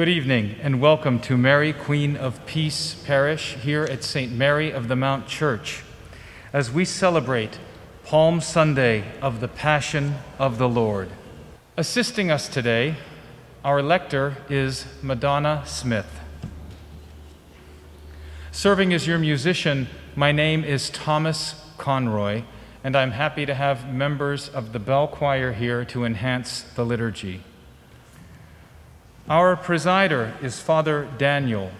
Good evening and welcome to Mary, Queen of Peace Parish here at St. Mary of the Mount Church as we celebrate Palm Sunday of the Passion of the Lord. Assisting us today, our lector is Madonna Smith. Serving as your musician, my name is Thomas Conroy, and I'm happy to have members of the bell choir here to enhance the liturgy. Our presider is Father Daniel.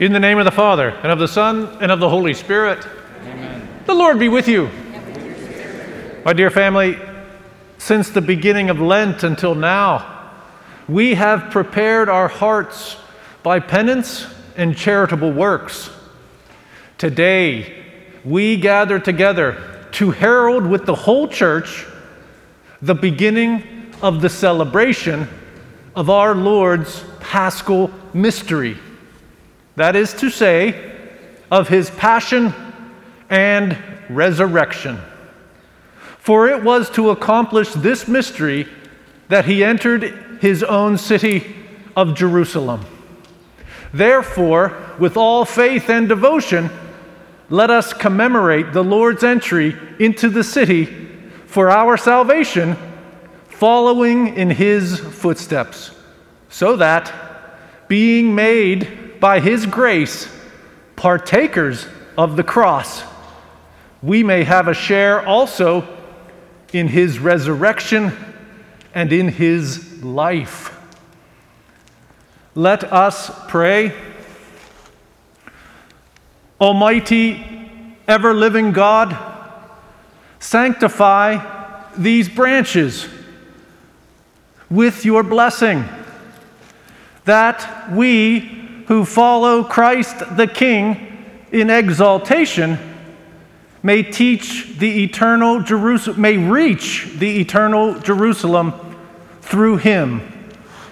In the name of the Father, and of the Son, and of the Holy Spirit. Amen. The Lord be with you. My dear family, since the beginning of Lent until now, we have prepared our hearts by penance and charitable works. Today, we gather together to herald with the whole church the beginning of the celebration of our Lord's paschal mystery. That is to say, of his passion and resurrection. For it was to accomplish this mystery that he entered his own city of Jerusalem. Therefore, with all faith and devotion, let us commemorate the Lord's entry into the city for our salvation following in his footsteps, so that, being made by his grace partakers of the cross, we may have a share also in his resurrection and in his life. Let us pray. Almighty, ever living God, sanctify these branches with your blessing, that we who follow Christ the King in exaltation may teach the eternal Jerusalem, may reach the eternal Jerusalem through him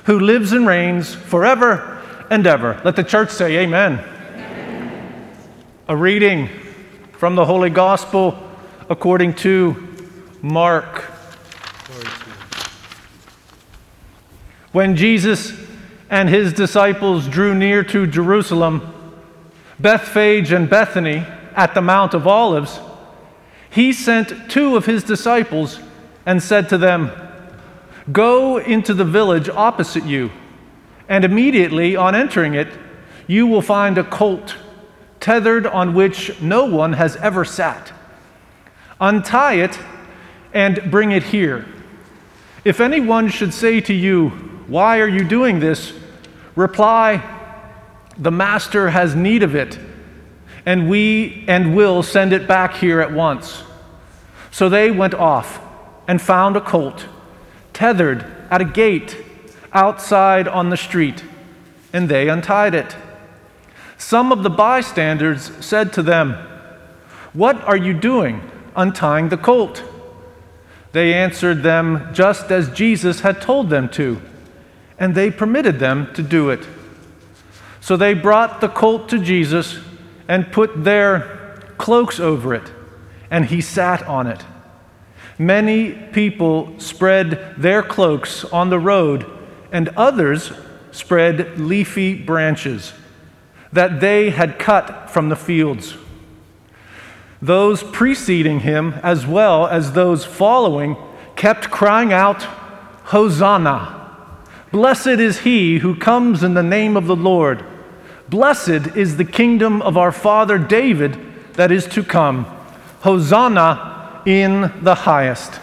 who lives and reigns forever and ever. Let the church say, Amen. amen. A reading from the Holy Gospel according to Mark. When Jesus and his disciples drew near to Jerusalem, Bethphage and Bethany at the Mount of Olives, he sent two of his disciples and said to them, Go into the village opposite you, and immediately on entering it, you will find a colt tethered on which no one has ever sat. Untie it and bring it here. If anyone should say to you, why are you doing this? Reply, The master has need of it, and we and will send it back here at once. So they went off and found a colt tethered at a gate outside on the street, and they untied it. Some of the bystanders said to them, What are you doing untying the colt? They answered them just as Jesus had told them to and they permitted them to do it. So they brought the colt to Jesus and put their cloaks over it, and he sat on it. Many people spread their cloaks on the road, and others spread leafy branches that they had cut from the fields. Those preceding him, as well as those following, kept crying out, Hosanna! Blessed is he who comes in the name of the Lord. Blessed is the kingdom of our father David that is to come. Hosanna in the highest.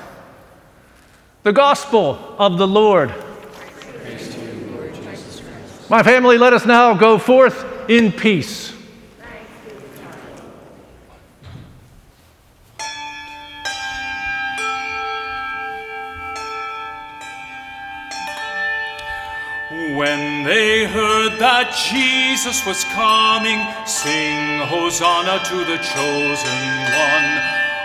The gospel of the Lord. You, Lord My family, let us now go forth in peace. When they heard that Jesus was coming, sing Hosanna to the chosen one.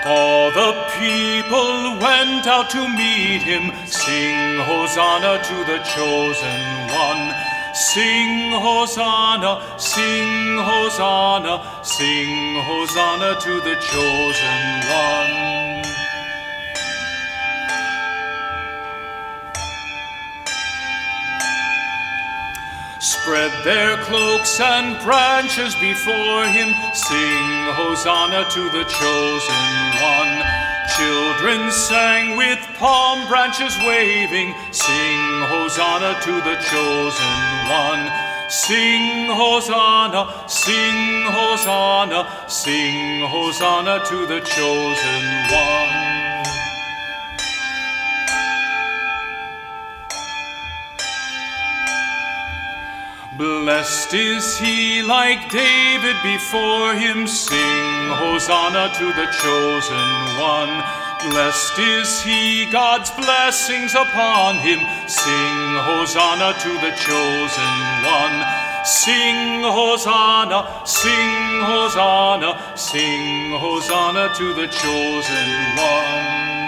All the people went out to meet him, sing Hosanna to the chosen one. Sing Hosanna, sing Hosanna, sing Hosanna to the chosen one. Spread their cloaks and branches before him, sing Hosanna to the chosen one. Children sang with palm branches waving, sing Hosanna to the chosen one. Sing Hosanna, sing Hosanna, sing Hosanna to the chosen one. Blessed is he like David before him, sing Hosanna to the chosen one. Blessed is he, God's blessings upon him, sing Hosanna to the chosen one. Sing Hosanna, sing Hosanna, sing Hosanna to the chosen one.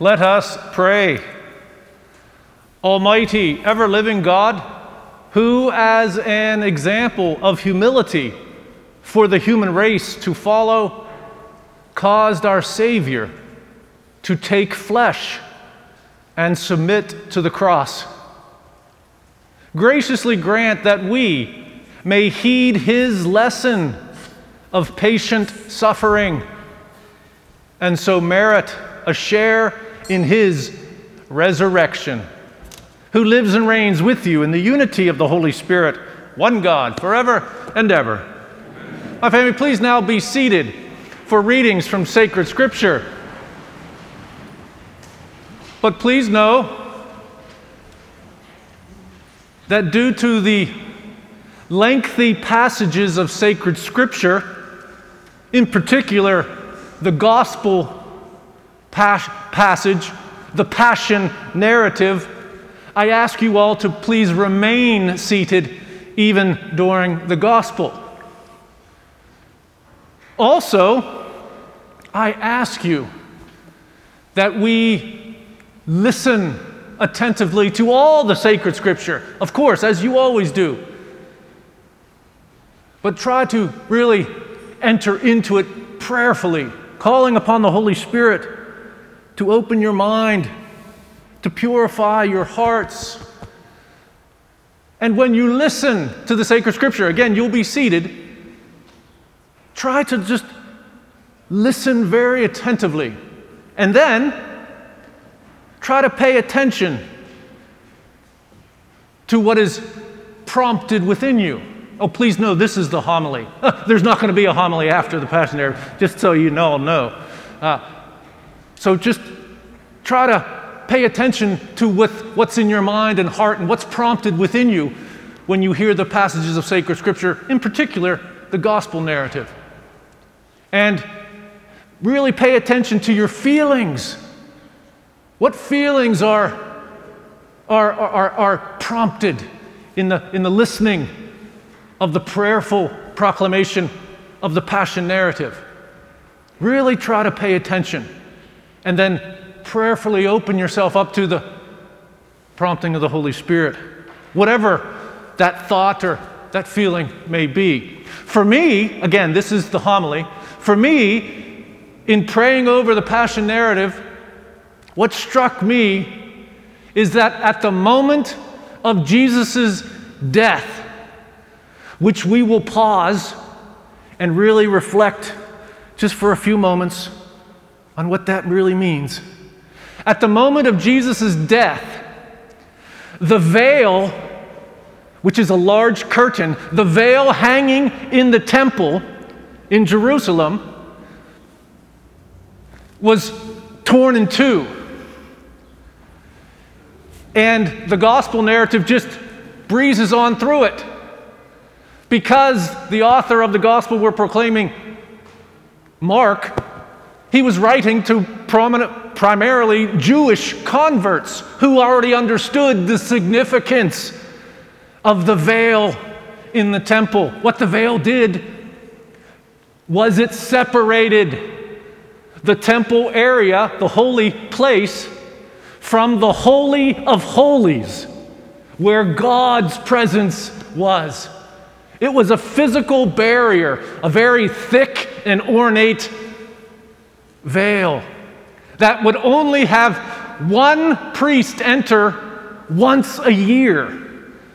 Let us pray. Almighty, ever living God, who, as an example of humility for the human race to follow, caused our Savior to take flesh and submit to the cross. Graciously grant that we may heed his lesson of patient suffering and so merit a share in his resurrection, who lives and reigns with you in the unity of the Holy Spirit, one God, forever and ever. My family, please now be seated for readings from sacred scripture. But please know that due to the lengthy passages of sacred scripture, in particular the gospel pas- passage, the passion narrative, I ask you all to please remain seated even during the gospel. Also, I ask you that we listen attentively to all the sacred scripture, of course, as you always do. But try to really enter into it prayerfully, calling upon the Holy Spirit to open your mind, to purify your hearts. And when you listen to the sacred scripture, again, you'll be seated. Try to just listen very attentively. And then try to pay attention to what is prompted within you. Oh, please know this is the homily. There's not going to be a homily after the Passion Narrative, just so you all know. Uh, so just try to pay attention to what, what's in your mind and heart and what's prompted within you when you hear the passages of sacred scripture, in particular, the gospel narrative. And really pay attention to your feelings. What feelings are, are, are, are prompted in the, in the listening of the prayerful proclamation of the passion narrative? Really try to pay attention and then prayerfully open yourself up to the prompting of the Holy Spirit, whatever that thought or that feeling may be. For me, again, this is the homily. For me, in praying over the Passion narrative, what struck me is that at the moment of Jesus' death, which we will pause and really reflect just for a few moments on what that really means. At the moment of Jesus' death, the veil, which is a large curtain, the veil hanging in the temple in Jerusalem, was torn in two. And the gospel narrative just breezes on through it. Because the author of the gospel we're proclaiming, Mark, he was writing to prominent, primarily Jewish converts who already understood the significance of the veil in the temple. What the veil did was it separated the temple area, the holy place, from the Holy of Holies, where God's presence was. It was a physical barrier, a very thick and ornate veil that would only have one priest enter once a year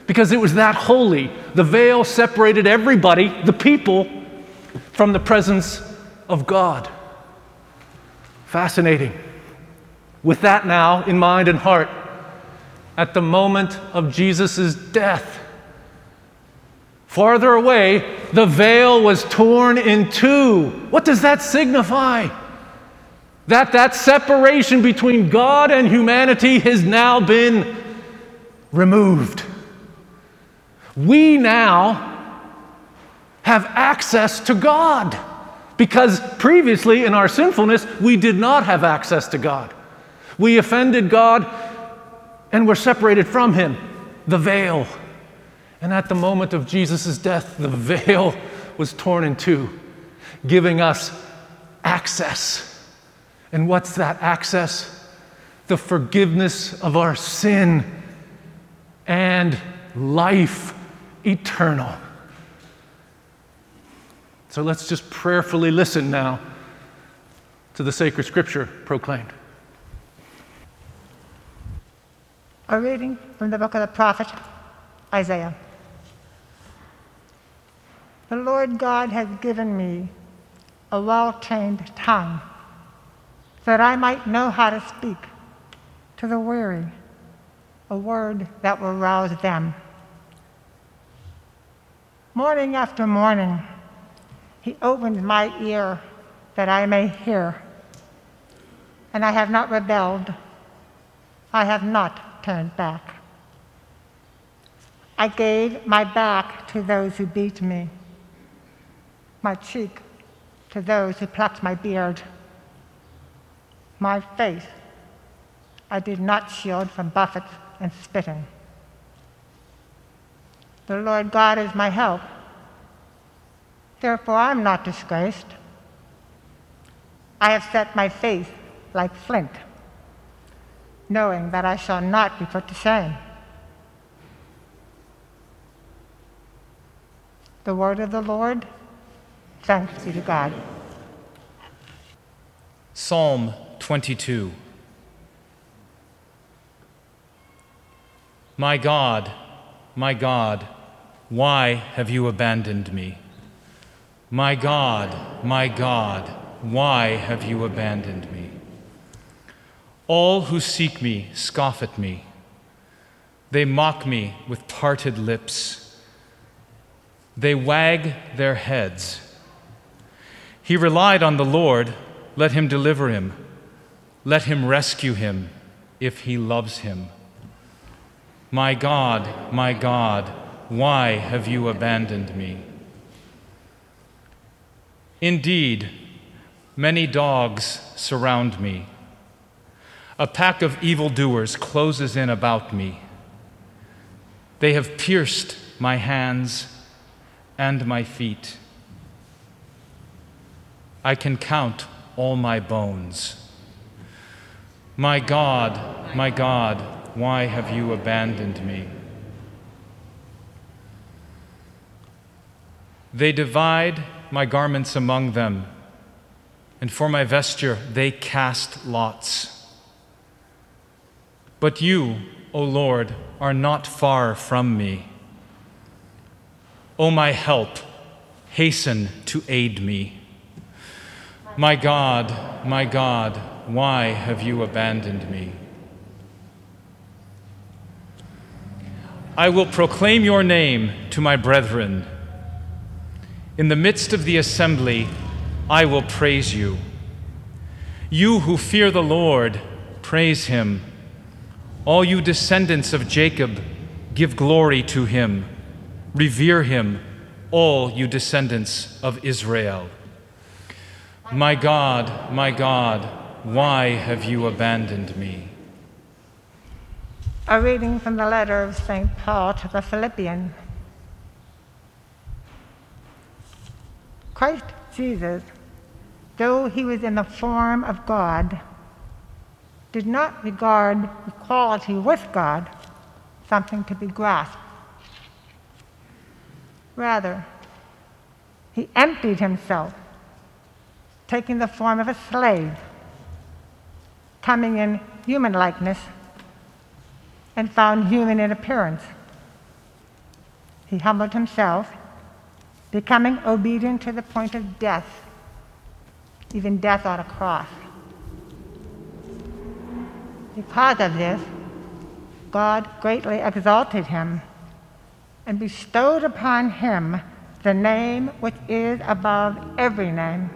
because it was that holy. The veil separated everybody, the people, from the presence of God. Fascinating. With that now in mind and heart, at the moment of Jesus' death, farther away, the veil was torn in two. What does that signify? That that separation between God and humanity has now been removed. We now have access to God because previously in our sinfulness we did not have access to God. We offended God and were separated from Him, the veil. And at the moment of Jesus' death, the veil was torn in two, giving us access. And what's that access? The forgiveness of our sin and life eternal. So let's just prayerfully listen now to the sacred scripture proclaimed. A reading from the book of the prophet Isaiah. The Lord God has given me a well trained tongue that I might know how to speak to the weary a word that will rouse them. Morning after morning, he opened my ear that I may hear. And I have not rebelled. I have not turned back. I gave my back to those who beat me, my cheek to those who plucked my beard. My face I did not shield from buffets and spitting. The Lord God is my help. Therefore, I'm not disgraced. I have set my face like flint, knowing that I shall not be put to shame. The word of the Lord. Thanks be to God. Psalm 22. My God, my God, why have you abandoned me? My God, my God, why have you abandoned me? All who seek me scoff at me. They mock me with parted lips. They wag their heads. He relied on the Lord. Let him deliver him. Let him rescue him if he loves him. My God, my God, why have you abandoned me? Indeed, many dogs surround me. A pack of evildoers closes in about me. They have pierced my hands and my feet. I can count all my bones. My God, my God, why have you abandoned me? They divide my garments among them, and for my vesture they cast lots. But you, O Lord, are not far from me. O my help, hasten to aid me. My God, my God, why have you abandoned me? I will proclaim your name to my brethren. In the midst of the assembly, I will praise you. You who fear the Lord, praise him. All you descendants of Jacob, give glory to him. Revere him, all you descendants of Israel. My God, my God, why have you abandoned me? A reading from the letter of St. Paul to the Philippians. Christ Jesus, though he was in the form of God, did not regard equality with God something to be grasped. Rather, he emptied himself, taking the form of a slave, coming in human likeness, and found human in appearance. He humbled himself, becoming obedient to the point of death, even death on a cross. Because of this, God greatly exalted him and bestowed upon him the name which is above every name,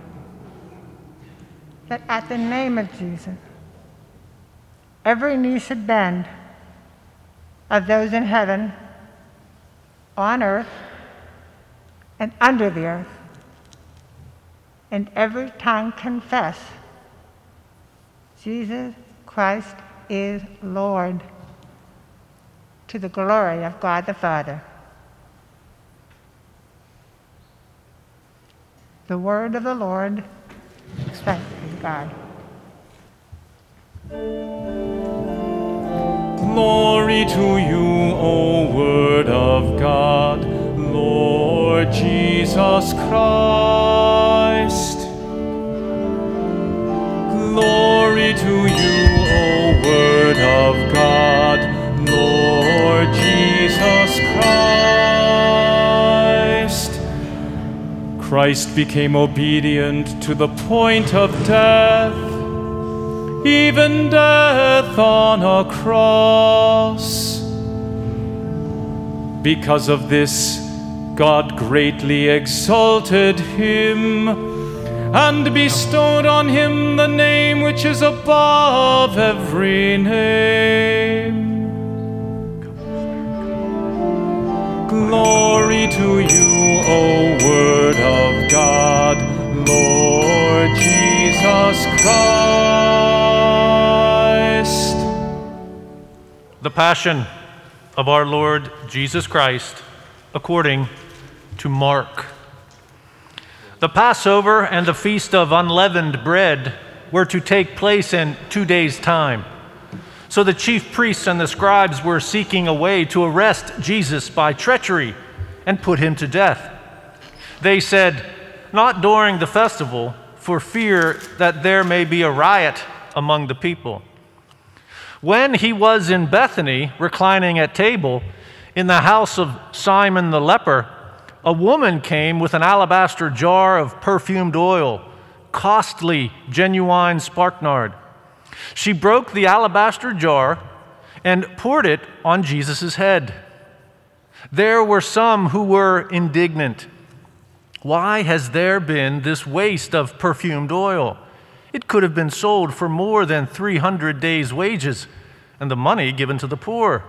that at the name of Jesus, every knee should bend of those in heaven, on earth, and under the earth, and every tongue confess Jesus Christ is Lord to the glory of God the Father. The word of the Lord. Thanks be God. To you, O Word of God, Lord Jesus Christ. Glory to you, O Word of God, Lord Jesus Christ. Christ became obedient to the point of death even death on a cross. Because of this, God greatly exalted him and bestowed on him the name which is above every name. Glory to you, O Word of God, Lord Jesus Christ. The Passion of our Lord Jesus Christ according to Mark. The Passover and the Feast of Unleavened Bread were to take place in two days' time. So the chief priests and the scribes were seeking a way to arrest Jesus by treachery and put him to death. They said, Not during the festival, for fear that there may be a riot among the people. When he was in Bethany, reclining at table, in the house of Simon the leper, a woman came with an alabaster jar of perfumed oil, costly, genuine spikenard. She broke the alabaster jar and poured it on Jesus' head. There were some who were indignant. Why has there been this waste of perfumed oil? It could have been sold for more than 300 days' wages and the money given to the poor.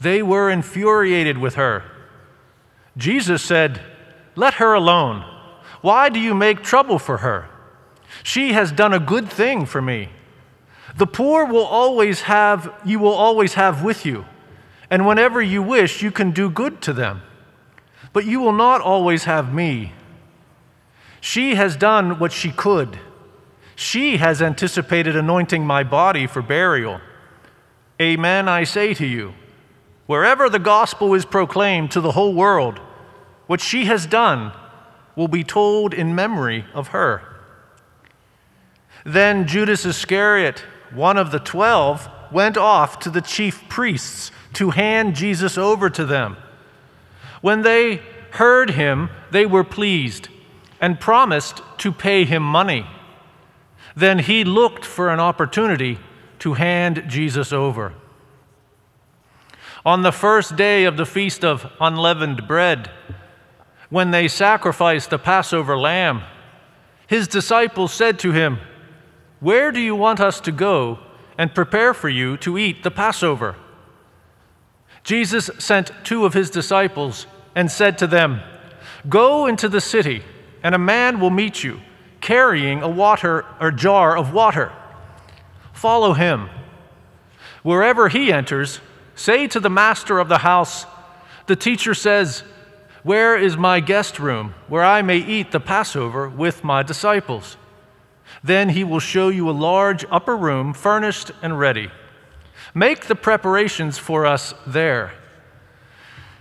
They were infuriated with her. Jesus said, Let her alone. Why do you make trouble for her? She has done a good thing for me. The poor will always have, you will always have with you, and whenever you wish, you can do good to them. But you will not always have me. She has done what she could. She has anticipated anointing my body for burial. Amen, I say to you, wherever the gospel is proclaimed to the whole world, what she has done will be told in memory of her. Then Judas Iscariot, one of the twelve, went off to the chief priests to hand Jesus over to them. When they heard him, they were pleased and promised to pay him money. Then he looked for an opportunity to hand Jesus over. On the first day of the Feast of Unleavened Bread, when they sacrificed the Passover lamb, his disciples said to him, Where do you want us to go and prepare for you to eat the Passover? Jesus sent two of his disciples and said to them, Go into the city, and a man will meet you, carrying a water or jar of water. Follow him. Wherever he enters, say to the master of the house, The teacher says, Where is my guest room, where I may eat the Passover with my disciples? Then he will show you a large upper room, furnished and ready. Make the preparations for us there.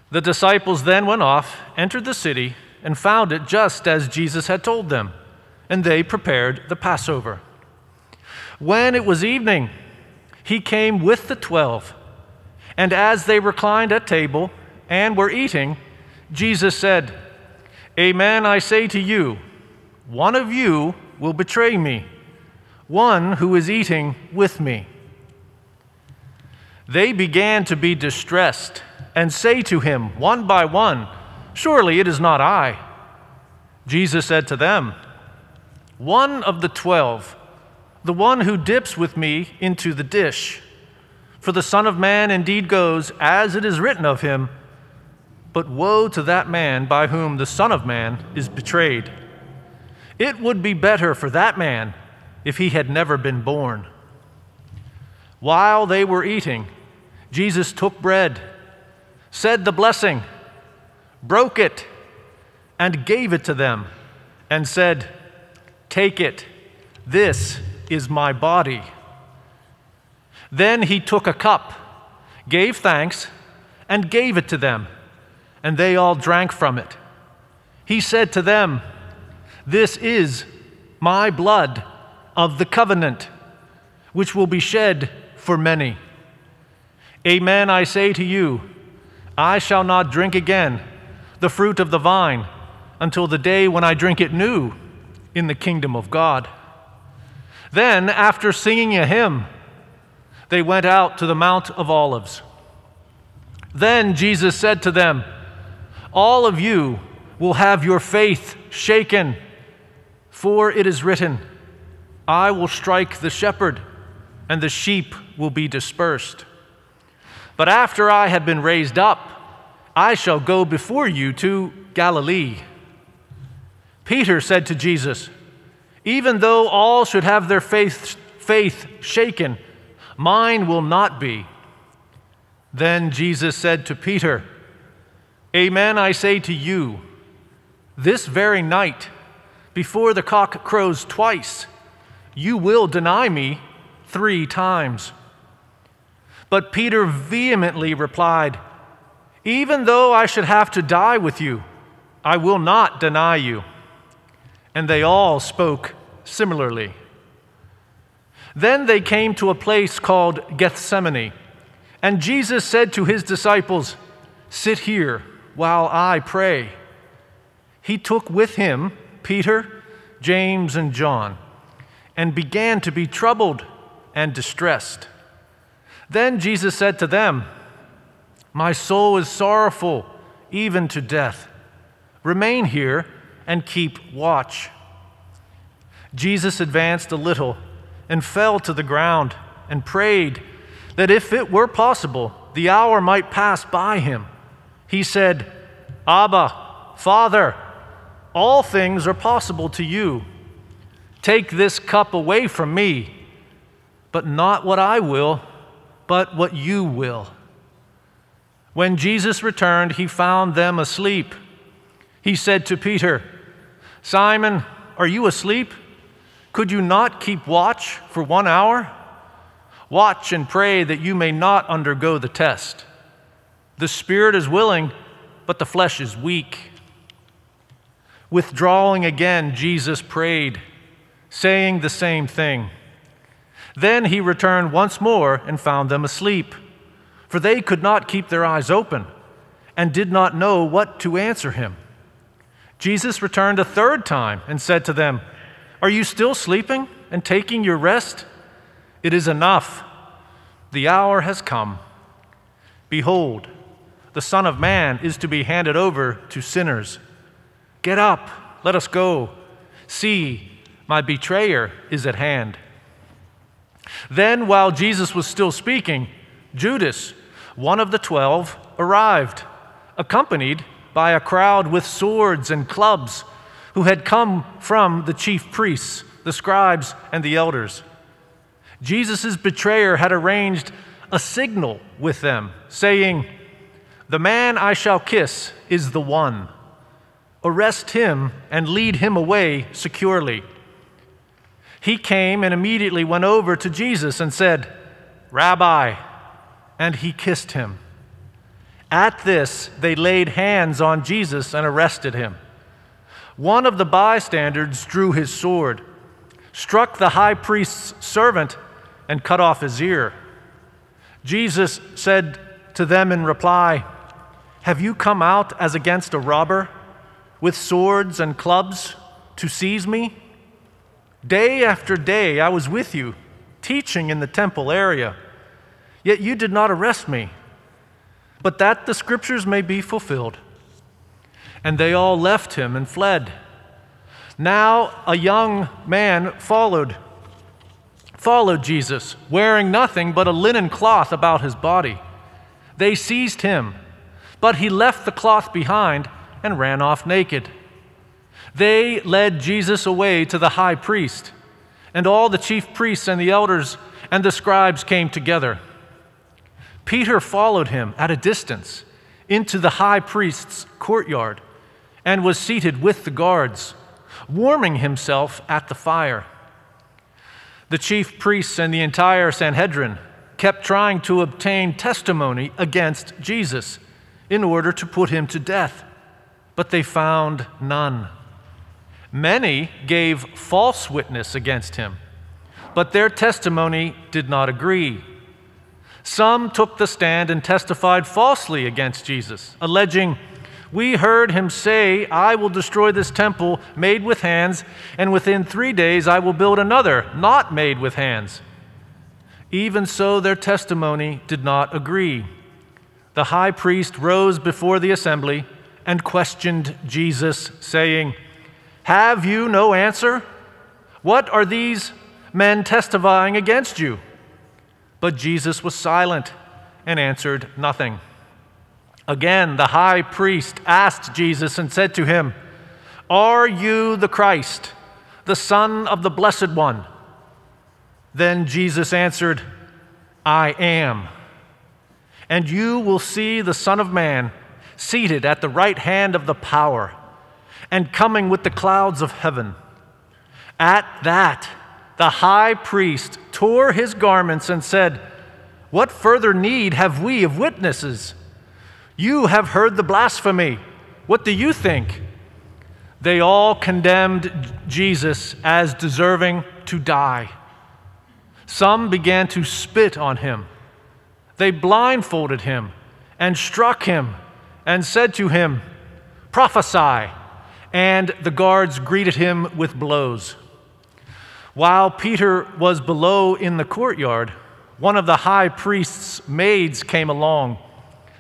The disciples then went off, entered the city, and found it just as Jesus had told them, and they prepared the Passover. When it was evening, he came with the twelve, and as they reclined at table and were eating, Jesus said, Amen, I say to you, one of you will betray me, one who is eating with me. They began to be distressed and say to him, one by one, Surely it is not I. Jesus said to them, One of the twelve, the one who dips with me into the dish. For the Son of Man indeed goes as it is written of him, but woe to that man by whom the Son of Man is betrayed. It would be better for that man if he had never been born. While they were eating, Jesus took bread, said the blessing, broke it, and gave it to them, and said, Take it, this is my body. Then he took a cup, gave thanks, and gave it to them, and they all drank from it. He said to them, This is my blood of the covenant, which will be shed for many. Amen, I say to you, I shall not drink again the fruit of the vine until the day when I drink it new in the kingdom of God. Then, after singing a hymn, they went out to the Mount of Olives. Then Jesus said to them, All of you will have your faith shaken, for it is written, I will strike the shepherd, and the sheep will be dispersed. But after I have been raised up, I shall go before you to Galilee. Peter said to Jesus, Even though all should have their faith, faith shaken, mine will not be. Then Jesus said to Peter, Amen, I say to you, this very night, before the cock crows twice, you will deny me three times. But Peter vehemently replied, Even though I should have to die with you, I will not deny you. And they all spoke similarly. Then they came to a place called Gethsemane, and Jesus said to his disciples, Sit here while I pray. He took with him Peter, James, and John, and began to be troubled and distressed. Then Jesus said to them, My soul is sorrowful, even to death. Remain here and keep watch. Jesus advanced a little and fell to the ground and prayed that if it were possible, the hour might pass by him. He said, Abba, Father, all things are possible to you. Take this cup away from me, but not what I will but what you will. When Jesus returned, he found them asleep. He said to Peter, Simon, are you asleep? Could you not keep watch for one hour? Watch and pray that you may not undergo the test. The spirit is willing, but the flesh is weak. Withdrawing again, Jesus prayed, saying the same thing. Then he returned once more and found them asleep, for they could not keep their eyes open and did not know what to answer him. Jesus returned a third time and said to them, Are you still sleeping and taking your rest? It is enough. The hour has come. Behold, the Son of Man is to be handed over to sinners. Get up, let us go. See, my betrayer is at hand. Then, while Jesus was still speaking, Judas, one of the twelve, arrived, accompanied by a crowd with swords and clubs who had come from the chief priests, the scribes, and the elders. Jesus' betrayer had arranged a signal with them, saying, The man I shall kiss is the one. Arrest him and lead him away securely. He came and immediately went over to Jesus and said, Rabbi, and he kissed him. At this, they laid hands on Jesus and arrested him. One of the bystanders drew his sword, struck the high priest's servant, and cut off his ear. Jesus said to them in reply, Have you come out as against a robber with swords and clubs to seize me? Day after day I was with you, teaching in the temple area, yet you did not arrest me, but that the scriptures may be fulfilled. And they all left him and fled. Now a young man followed followed Jesus, wearing nothing but a linen cloth about his body. They seized him, but he left the cloth behind and ran off naked. They led Jesus away to the high priest, and all the chief priests and the elders and the scribes came together. Peter followed him at a distance into the high priest's courtyard and was seated with the guards, warming himself at the fire. The chief priests and the entire Sanhedrin kept trying to obtain testimony against Jesus in order to put him to death, but they found none. Many gave false witness against him, but their testimony did not agree. Some took the stand and testified falsely against Jesus, alleging, we heard him say, I will destroy this temple made with hands, and within three days I will build another not made with hands. Even so, their testimony did not agree. The high priest rose before the assembly and questioned Jesus, saying, Have you no answer? What are these men testifying against you? But Jesus was silent and answered nothing. Again, the high priest asked Jesus and said to him, Are you the Christ, the Son of the Blessed One? Then Jesus answered, I am. And you will see the Son of Man seated at the right hand of the power and coming with the clouds of heaven. At that, the high priest tore his garments and said, What further need have we of witnesses? You have heard the blasphemy. What do you think? They all condemned Jesus as deserving to die. Some began to spit on him. They blindfolded him and struck him and said to him, Prophesy. And the guards greeted him with blows. While Peter was below in the courtyard, one of the high priest's maids came along.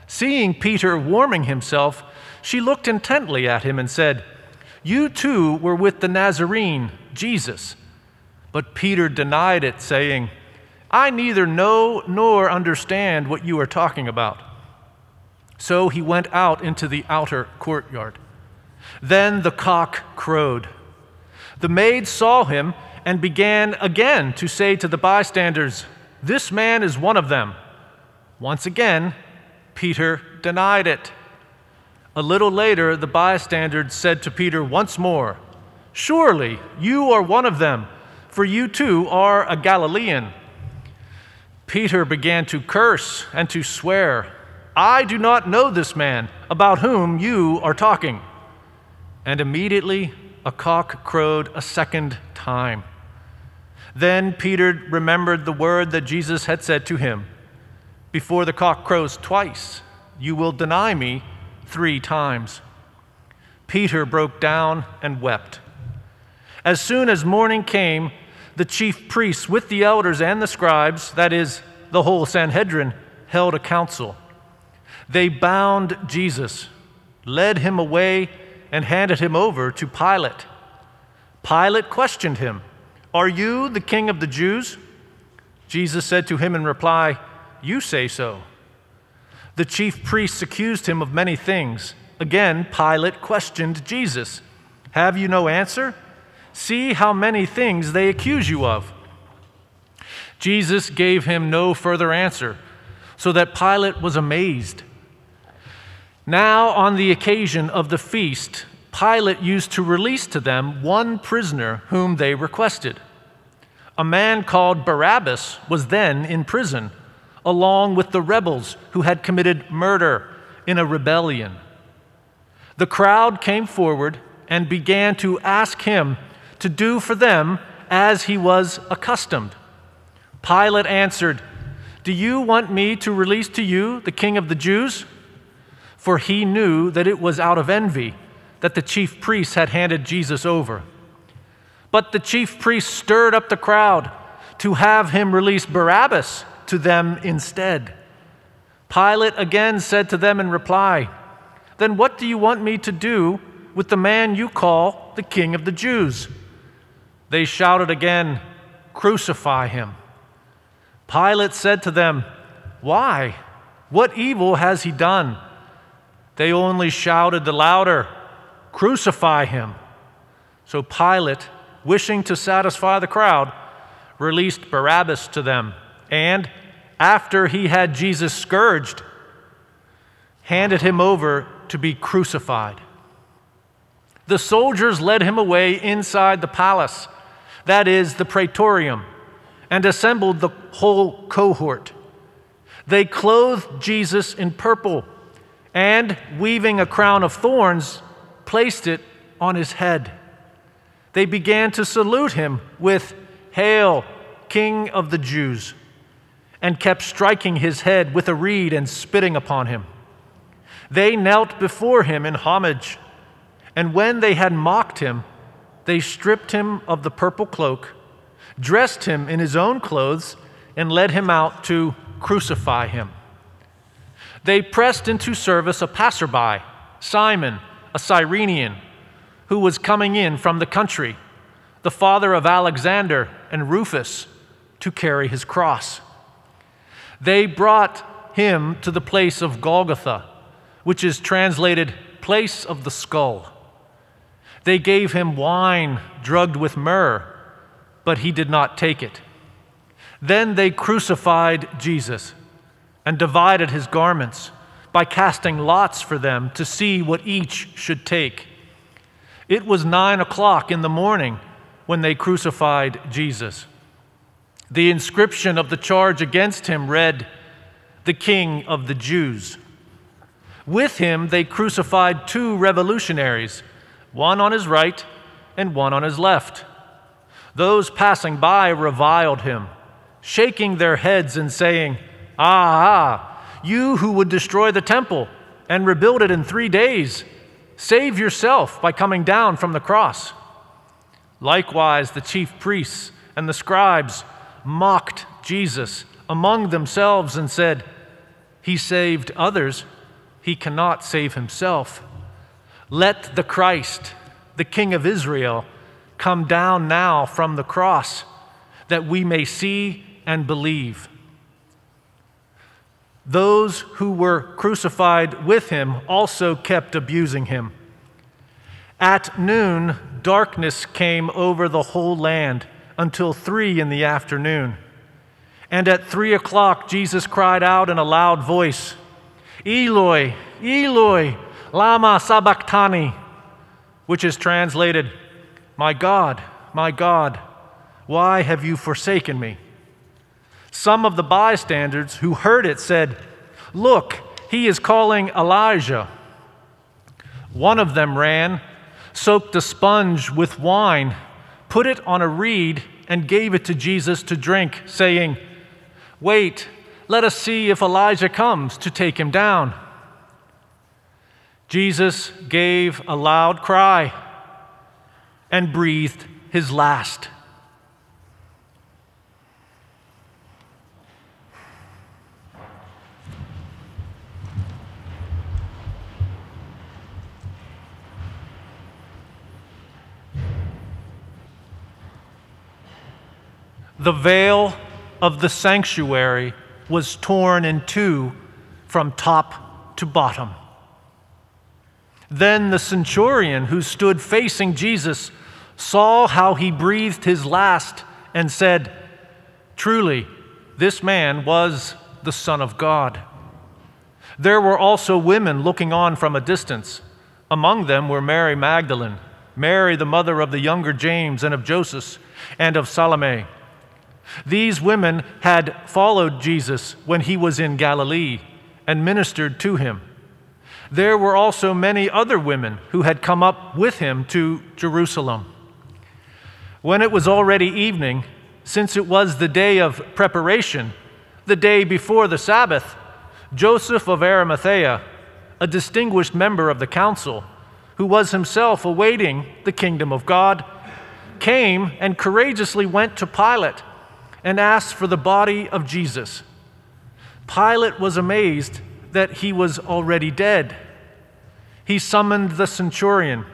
Seeing Peter warming himself, she looked intently at him and said, You too were with the Nazarene, Jesus. But Peter denied it, saying, I neither know nor understand what you are talking about. So he went out into the outer courtyard. Then the cock crowed. The maid saw him and began again to say to the bystanders, This man is one of them. Once again, Peter denied it. A little later, the bystanders said to Peter once more, Surely you are one of them, for you too are a Galilean. Peter began to curse and to swear, I do not know this man about whom you are talking. And immediately a cock crowed a second time. Then Peter remembered the word that Jesus had said to him before the cock crows twice, you will deny me three times. Peter broke down and wept. As soon as morning came, the chief priests with the elders and the scribes, that is, the whole Sanhedrin, held a council. They bound Jesus, led him away, and handed him over to Pilate. Pilate questioned him, Are you the king of the Jews? Jesus said to him in reply, you say so. The chief priests accused him of many things. Again, Pilate questioned Jesus Have you no answer? See how many things they accuse you of. Jesus gave him no further answer, so that Pilate was amazed. Now, on the occasion of the feast, Pilate used to release to them one prisoner whom they requested. A man called Barabbas was then in prison along with the rebels who had committed murder in a rebellion. The crowd came forward and began to ask him to do for them as he was accustomed. Pilate answered, Do you want me to release to you the king of the Jews? For he knew that it was out of envy that the chief priests had handed Jesus over. But the chief priests stirred up the crowd to have him release Barabbas to them instead. Pilate again said to them in reply, Then what do you want me to do with the man you call the king of the Jews? They shouted again, Crucify him. Pilate said to them, Why? What evil has he done? They only shouted the louder, Crucify him. So Pilate, wishing to satisfy the crowd, released Barabbas to them, and after he had Jesus scourged, handed him over to be crucified. The soldiers led him away inside the palace, that is, the praetorium, and assembled the whole cohort. They clothed Jesus in purple and, weaving a crown of thorns, placed it on his head. They began to salute him with, Hail, King of the Jews, and kept striking his head with a reed and spitting upon him. They knelt before him in homage, and when they had mocked him, they stripped him of the purple cloak, dressed him in his own clothes, and led him out to crucify him. They pressed into service a passerby, Simon, a Cyrenian, who was coming in from the country, the father of Alexander and Rufus, to carry his cross. They brought him to the place of Golgotha, which is translated place of the skull. They gave him wine drugged with myrrh, but he did not take it. Then they crucified Jesus and divided his garments by casting lots for them to see what each should take. It was nine o'clock in the morning when they crucified Jesus. The inscription of the charge against him read, The King of the Jews. With him, they crucified two revolutionaries, one on his right and one on his left. Those passing by reviled him, shaking their heads and saying, Ah, ah, you who would destroy the temple and rebuild it in three days, save yourself by coming down from the cross. Likewise, the chief priests and the scribes mocked Jesus among themselves and said, He saved others, he cannot save himself. Let the Christ, the King of Israel, come down now from the cross that we may see and believe. Those who were crucified with him also kept abusing him. At noon, darkness came over the whole land until three in the afternoon. And at three o'clock, Jesus cried out in a loud voice, Eloi, Eloi, Lama Sabachthani, which is translated, My God, my God, why have you forsaken me? Some of the bystanders who heard it said, Look, he is calling Elijah. One of them ran, soaked a sponge with wine put it on a reed, and gave it to Jesus to drink, saying, Wait, let us see if Elijah comes to take him down. Jesus gave a loud cry and breathed his last. The veil of the sanctuary was torn in two from top to bottom. Then the centurion who stood facing Jesus saw how he breathed his last and said, Truly, this man was the Son of God. There were also women looking on from a distance. Among them were Mary Magdalene, Mary, the mother of the younger James and of Joseph, and of Salome These women had followed Jesus when he was in Galilee and ministered to him. There were also many other women who had come up with him to Jerusalem. When it was already evening, since it was the day of preparation, the day before the Sabbath, Joseph of Arimathea, a distinguished member of the council, who was himself awaiting the kingdom of God, came and courageously went to Pilate and asked for the body of Jesus. Pilate was amazed that he was already dead. He summoned the centurion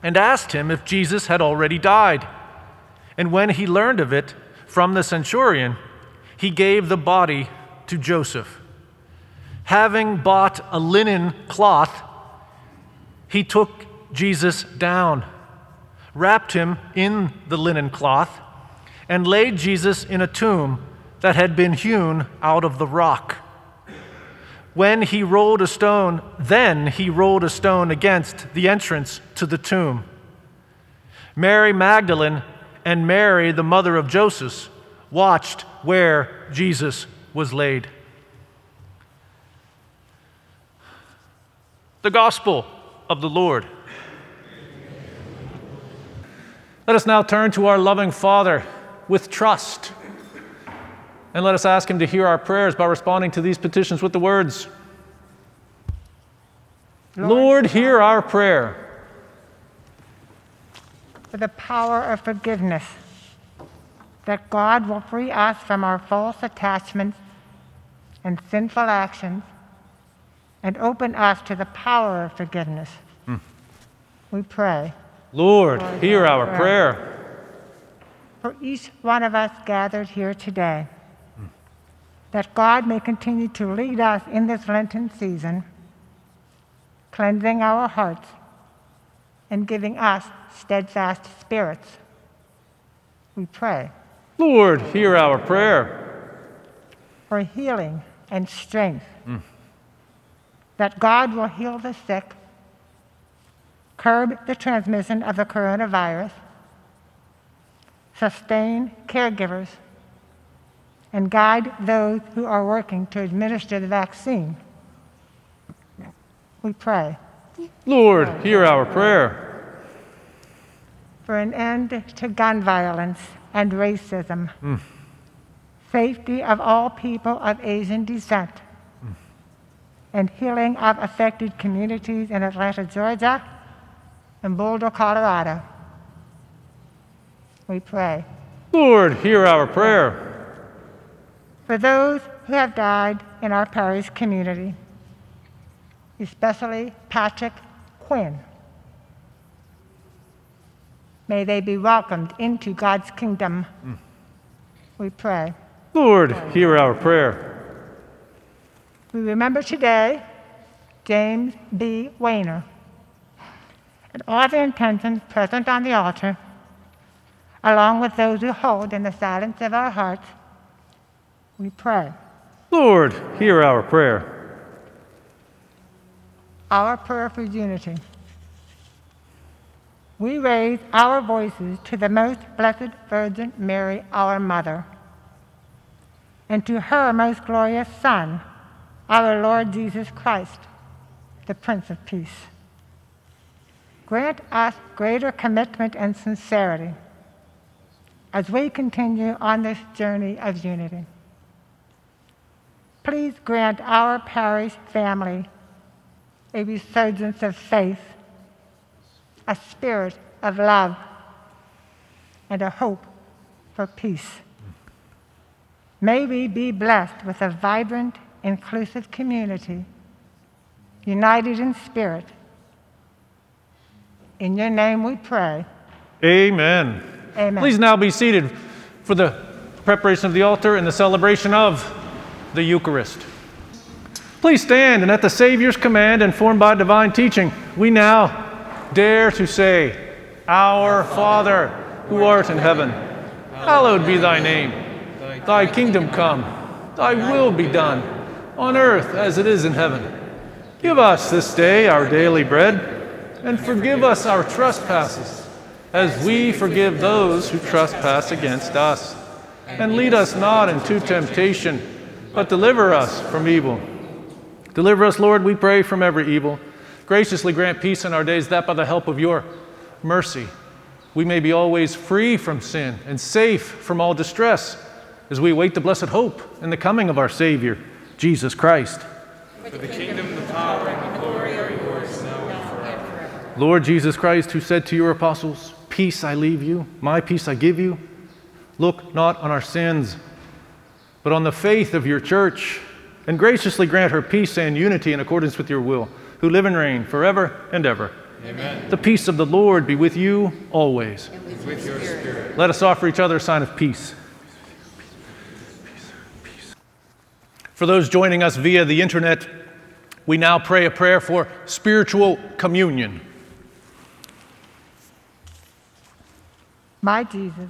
and asked him if Jesus had already died. And when he learned of it from the centurion, he gave the body to Joseph. Having bought a linen cloth, he took Jesus down, wrapped him in the linen cloth, and laid Jesus in a tomb that had been hewn out of the rock. When he rolled a stone, then he rolled a stone against the entrance to the tomb. Mary Magdalene and Mary, the mother of Joseph, watched where Jesus was laid. The Gospel of the Lord. Let us now turn to our loving Father with trust. And let us ask Him to hear our prayers by responding to these petitions with the words Lord, hear our prayer. For the power of forgiveness, that God will free us from our false attachments and sinful actions and open us to the power of forgiveness. Hmm. We pray Lord, hear our prayer. For each one of us gathered here today, that God may continue to lead us in this Lenten season, cleansing our hearts and giving us steadfast spirits. We pray Lord, hear our prayer. for healing and strength, that God will heal the sick, curb the transmission of the coronavirus, sustain caregivers, and guide those who are working to administer the vaccine. We pray Lord, hear our prayer. for an end to gun violence and racism, mm. safety of all people of Asian descent, mm. and healing of affected communities in Atlanta, Georgia, and Boulder, Colorado. We pray Lord, hear our prayer. for those who have died in our parish community, especially Patrick Quinn. May they be welcomed into God's kingdom. We pray. Lord, hear our prayer. We remember today James B. Weiner and all the intentions present on the altar, along with those who hold in the silence of our hearts. We pray. Lord, hear our prayer. Our prayer for unity. We raise our voices to the most blessed Virgin Mary, our Mother, and to her most glorious Son, our Lord Jesus Christ, the Prince of Peace. Grant us greater commitment and sincerity as we continue on this journey of unity. Please grant our parish family a resurgence of faith, a spirit of love, and a hope for peace. May we be blessed with a vibrant, inclusive community, united in spirit. In your name we pray. Amen. Amen. Please now be seated for the preparation of the altar and the celebration of the Eucharist. Please stand, and at the Savior's command, informed by divine teaching, we now dare to say, Our Father, who art in heaven, hallowed be thy name. Thy kingdom come, thy will be done, on earth as it is in heaven. Give us this day our daily bread, and forgive us our trespasses, as we forgive those who trespass against us. And lead us not into temptation, but deliver us from evil. Deliver us, Lord, we pray, from every evil. Graciously grant peace in our days, that by the help of your mercy we may be always free from sin and safe from all distress as we await the blessed hope and the coming of our Savior, Jesus Christ. For the kingdom, the power, and the glory are yours now and forever. Lord Jesus Christ, who said to your apostles, Peace I leave you, my peace I give you, look not on our sins, but on the faith of your church, and graciously grant her peace and unity in accordance with your will, who live and reign forever and ever. Amen. The peace of the Lord be with you always. With your spirit. Let us offer each other a sign of peace. For those joining us via the internet, we now pray a prayer for spiritual communion. My Jesus,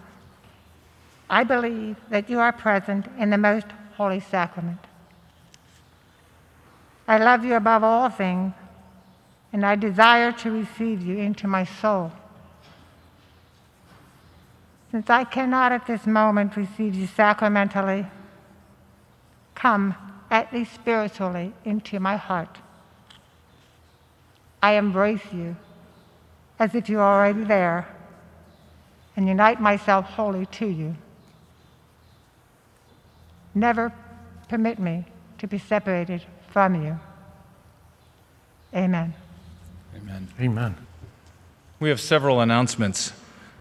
I believe that you are present in the most holy sacrament. I love you above all things, and I desire to receive you into my soul. Since I cannot at this moment receive you sacramentally, come, at least spiritually, into my heart. I embrace you as if you are already there and unite myself wholly to you. Never permit me to be separated from you. Amen. Amen. Amen. We have several announcements.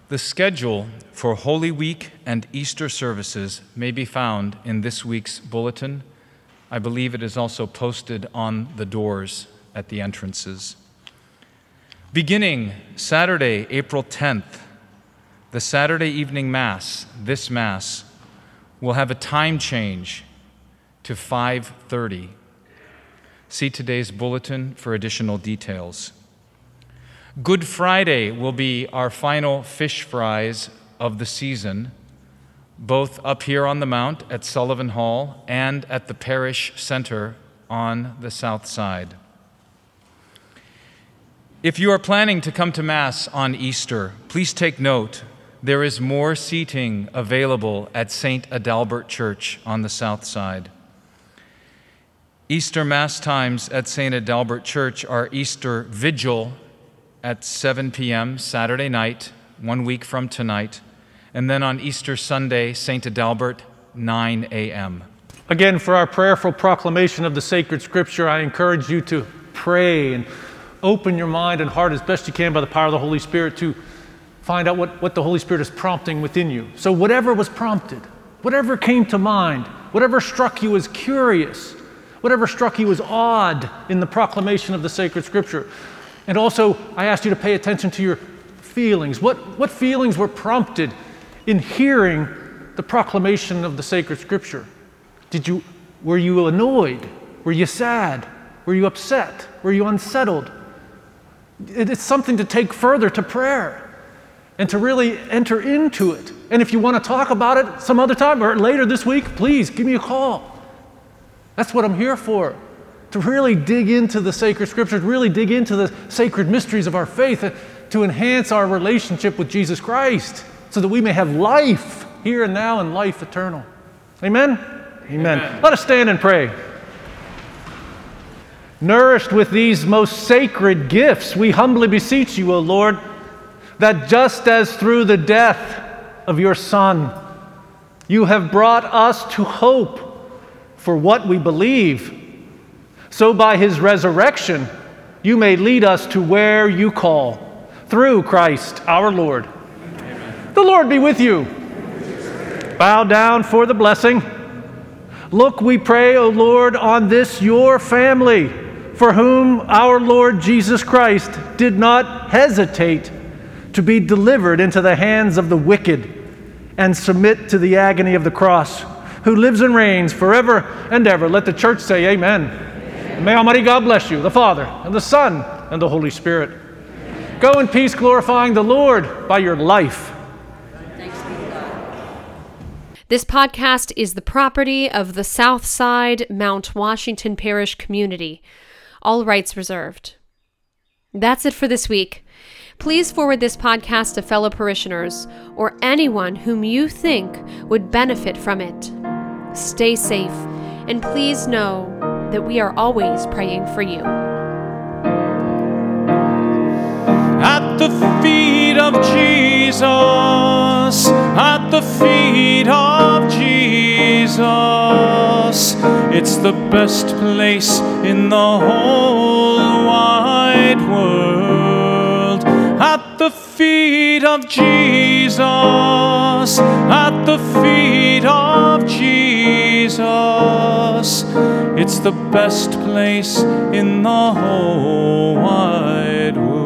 The schedule for Holy Week and Easter services may be found in this week's bulletin. I believe it is also posted on the doors at the entrances. Beginning Saturday, April 10th, the Saturday evening Mass, this Mass, will have a time change to 5:30. See today's bulletin for additional details. Good Friday will be our final fish fries of the season, both up here on the Mount at Sullivan Hall and at the Parish Center on the south side. If you are planning to come to Mass on Easter, please take note there is more seating available at St. Adalbert Church on the south side. Easter Mass times at St. Adalbert Church are Easter Vigil at 7 p.m. Saturday night, one week from tonight, and then on Easter Sunday, St. Adalbert, 9 a.m. Again, for our prayerful proclamation of the sacred scripture, I encourage you to pray and open your mind and heart as best you can by the power of the Holy Spirit to find out what, what the Holy Spirit is prompting within you. So, whatever was prompted, whatever came to mind, whatever struck you as curious, whatever struck you as odd in the proclamation of the sacred scripture. And also, I asked you to pay attention to your feelings. What, what feelings were prompted in hearing the proclamation of the sacred scripture? Did you, were you annoyed? Were you sad? Were you upset? Were you unsettled? It's something to take further to prayer and to really enter into it. And if you want to talk about it some other time or later this week, please give me a call. That's what I'm here for. To really dig into the sacred scriptures, really dig into the sacred mysteries of our faith, to enhance our relationship with Jesus Christ so that we may have life here and now and life eternal. Amen? Amen. Amen. Let us stand and pray. Nourished with these most sacred gifts, we humbly beseech you, O Lord, that just as through the death of your Son, you have brought us to hope for what we believe, so by his resurrection, you may lead us to where you call, through Christ our Lord. Amen. The Lord be with you. Bow down for the blessing. Look, we pray, O Lord, on this your family, for whom our Lord Jesus Christ did not hesitate to be delivered into the hands of the wicked and submit to the agony of the cross, who lives and reigns forever and ever. Let the church say, Amen. amen. May Almighty God bless you, the Father, and the Son, and the Holy Spirit. Amen. Go in peace, glorifying the Lord by your life. This podcast is the property of the Southside Mount Washington Parish community. All rights reserved. That's it for this week. Please forward this podcast to fellow parishioners or anyone whom you think would benefit from it. Stay safe, and please know that we are always praying for you. At the feet of Jesus, at the feet of Jesus, it's the best place in the whole wide world. The feet of Jesus, at the feet of Jesus, it's the best place in the whole wide world.